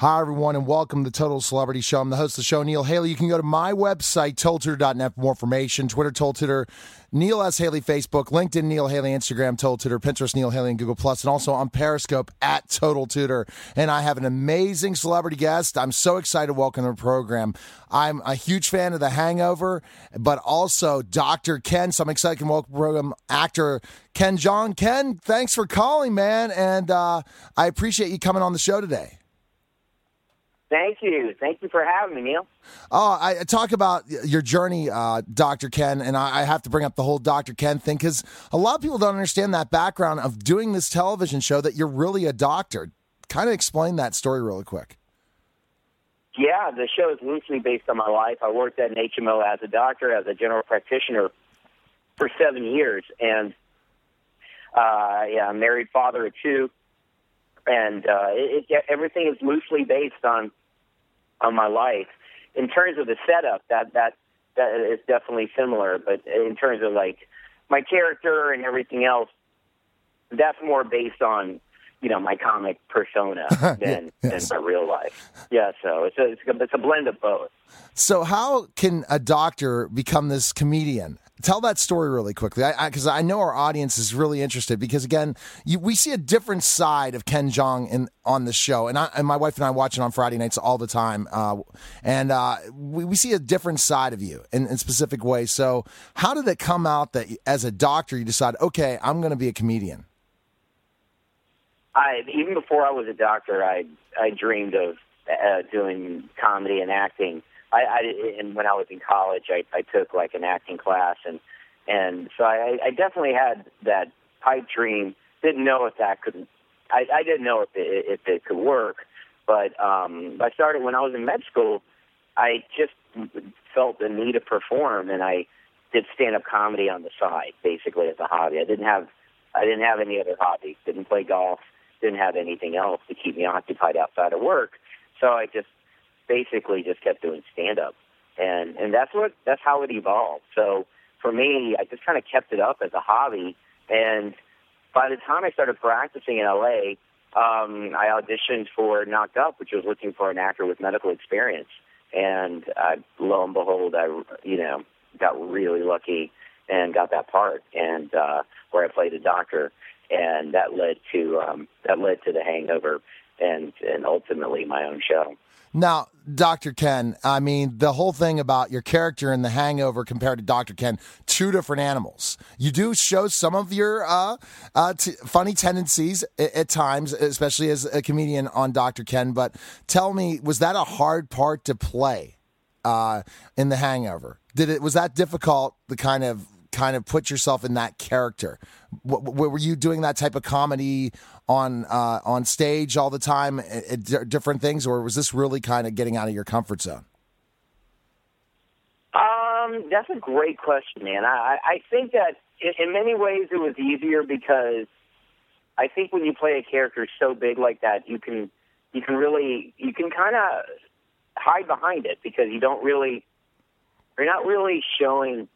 Hi, everyone, and welcome to the Total Celebrity Show. I'm the host of the show, Neil Haley. You can go to my website, tolltutor.net, for more information. Twitter, Toll Tutor, Neil S. Haley, Facebook, LinkedIn, Neil Haley, Instagram, Total Tutor, Pinterest, Neil Haley, and Google Plus, and also on Periscope at Total Tutor. And I have an amazing celebrity guest. I'm so excited to welcome to the program. I'm a huge fan of The Hangover, but also Dr. Ken. So I'm excited to welcome program actor Ken Jeong. Ken, thanks for calling, man, and uh, I appreciate you coming on the show today. Thank you. Thank you for having me, Neil. Oh, I talk about your journey, uh, Dr. Ken, and I, I, have to bring up the whole Dr. Ken thing because a lot of people don't understand that background of doing this television show that you're really a doctor. Kind of explain that story really quick. Yeah, the show is loosely based on my life. I worked at an HMO as a doctor, as a general practitioner for seven years, and uh, yeah, I'm married, father of two, and uh, it, it, everything is loosely based on on my life. In terms of the setup, that that that is definitely similar. But in terms of like my character and everything else, that's more based on you know my comic persona than yes. than my real life. Yeah, so it's a, it's a it's a blend of both. So how can a doctor become this comedian? Tell that story really quickly. Because I, I, I, know our audience is really interested because again you, we see a different side of Ken Jeong in on the show. And, I, and my wife and i watch it on friday nights all the time. Uh, and uh, we, we see a different side of you in, in specific ways. So how did it come out that as a doctor you decide okay i'm going to be a comedian? I even before i was a doctor i i dreamed of uh, doing comedy and acting I, I and when I was in college, I, I took like an acting class, and and so I, I definitely had that pipe dream. Didn't know if that could. I, I didn't know if it, if it could work, but um, I started when I was in med school. I just felt the need to perform, and I did stand up comedy on the side, basically as a hobby. I didn't have I didn't have any other hobbies. Didn't play golf. Didn't have anything else to keep me occupied outside of work. So I just basically just kept doing stand up. And and that's what that's how it evolved. So for me, I just kind of kept it up as a hobby and by the time I started practicing in LA, um, I auditioned for Knocked Up, which was looking for an actor with medical experience. And uh, lo and behold, I, you know, got really lucky and got that part, and uh, where I played a doctor, and that led to um, that led to The Hangover, and and ultimately my own show. Now, Dr. Ken, I mean, the whole thing about your character in The Hangover compared to Dr. Ken, two different animals. You do show some of your uh, uh, t- funny tendencies at, at, times, especially as a comedian on Dr. Ken. But tell me, was that a hard part to play uh, in The Hangover? Did it was that difficult? The kind of kind of put yourself in that character? W- were you doing that type of comedy on uh, on stage all the time, different things, or was this really kind of getting out of your comfort zone? Um, that's a great question, man. I, I think that in many ways it was easier because I think when you play a character so big like that, you can you can really you can kind of hide behind it because you don't really you're not really showing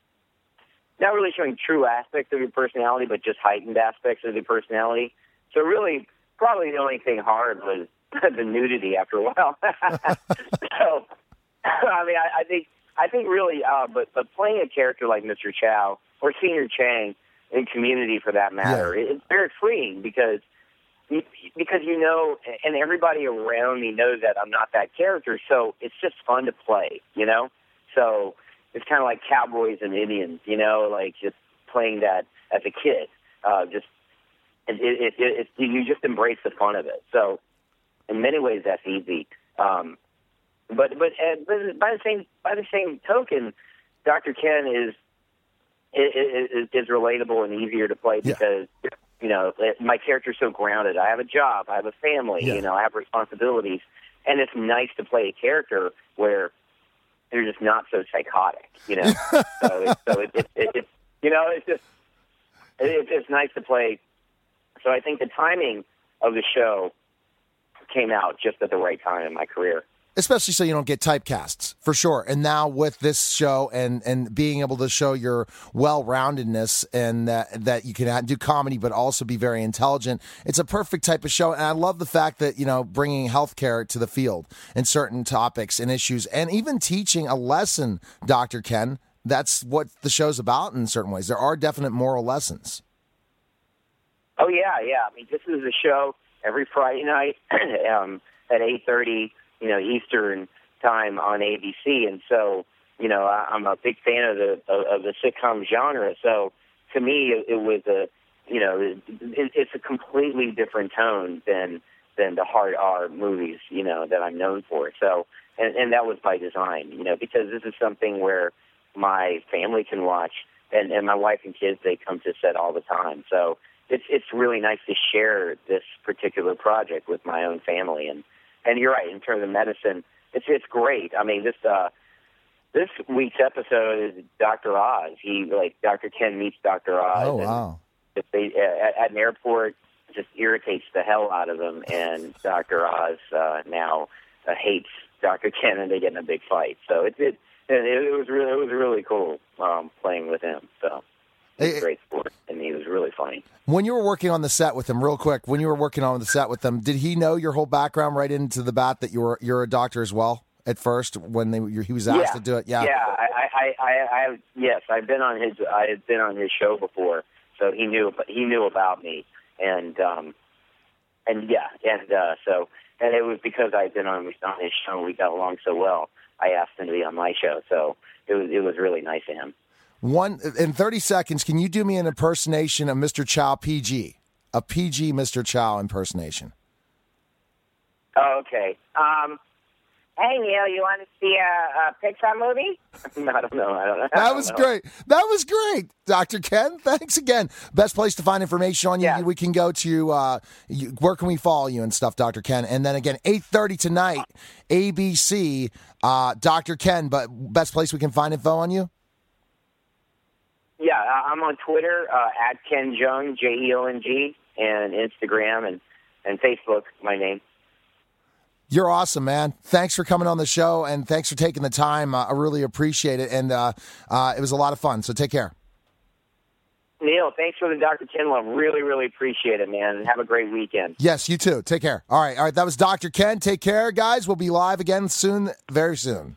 not really showing true aspects of your personality, but just heightened aspects of your personality. So really, probably the only thing hard was the nudity after a while. so, I mean, I, I think I think really, uh, but but playing a character like Mr. Chow or Señor Chang in Community, for that matter, yeah. it's very freeing because because you know, and everybody around me knows that I'm not that character, so it's just fun to play, you know. So it's kind of like cowboys and Indians, you know, like just playing that as a kid. Uh, just it, it, it, it, you just embrace the fun of it. So in many ways, that's easy. Um, but but, uh, but by the same by the same token, Dr. Ken is is, is relatable and easier to play because yeah. you know my character's so grounded. I have a job, I have a family, yeah. you know, I have responsibilities, and it's nice to play a character where they're just not so psychotic, you know. so it, so it, it, it, it, you know, it's just it, it's nice to play. So I think the timing of the show came out just at the right time in my career. Especially so you don't get typecasts for sure. And now with this show and and being able to show your well roundedness and that that you can do comedy but also be very intelligent, it's a perfect type of show. And I love the fact that you know bringing healthcare to the field and certain topics and issues, and even teaching a lesson, Doctor Ken. That's what the show's about in certain ways. There are definite moral lessons. Oh yeah, yeah. I mean, this is a show every Friday night um, at eight thirty you know Eastern time on ABC, and so you know I, I'm a big fan of the of, the sitcom genre. So to me, it, it was a you know it, it's a completely different tone than than the hard R movies you know that I'm known for. So and, and that was by design, you know, because this is something where my family can watch, and and my wife and kids they come to set all the time. So it's it's really nice to share this particular project with my own family and and you're right in terms of medicine. It's it's great. I mean, this uh, this week's episode is Doctor Oz. He like Doctor Ken meets Doctor Oz. Oh wow! They, at, at an airport, just irritates the hell out of him, and Doctor Oz uh, now uh, hates Doctor Ken, and they get in a big fight. So it it it, it was really it was really cool um, playing with him. So. He's a great sport, and he was really funny. When you were working on the set with him, real quick, when you were working on the set with him, did he know your whole background right into the bat that you were you're a doctor as well? At first, when they, he was asked yeah. to do it, yeah, yeah, I, I, I, I, yes, I've been on his, I had been on his show before, so he knew, but he knew about me, and, um, and yeah, and uh, so, and it was because I had been on on his show, and we got along so well. I asked him to be on my show, so it was, it was really nice of him. One in thirty seconds. Can you do me an impersonation of Mr. Chow PG? A PG Mr. Chow impersonation. Oh, okay. Um, hey Neil, you want to see a, a Pixar movie? I don't know. I don't know. That was know. great. That was great, Doctor Ken. Thanks again. Best place to find information on you. Yeah. We can go to uh, you, where can we follow you and stuff, Doctor Ken. And then again, eight thirty tonight, ABC, uh, Doctor Ken. But best place we can find info on you. Yeah, I'm on Twitter uh, at Ken Jeong, J E O N G, and Instagram and and Facebook. My name. You're awesome, man. Thanks for coming on the show and thanks for taking the time. Uh, I really appreciate it, and uh, uh, it was a lot of fun. So take care. Neil, thanks for the Dr. Ken love. Really, really appreciate it, man. And have a great weekend. Yes, you too. Take care. All right, all right. That was Dr. Ken. Take care, guys. We'll be live again soon, very soon.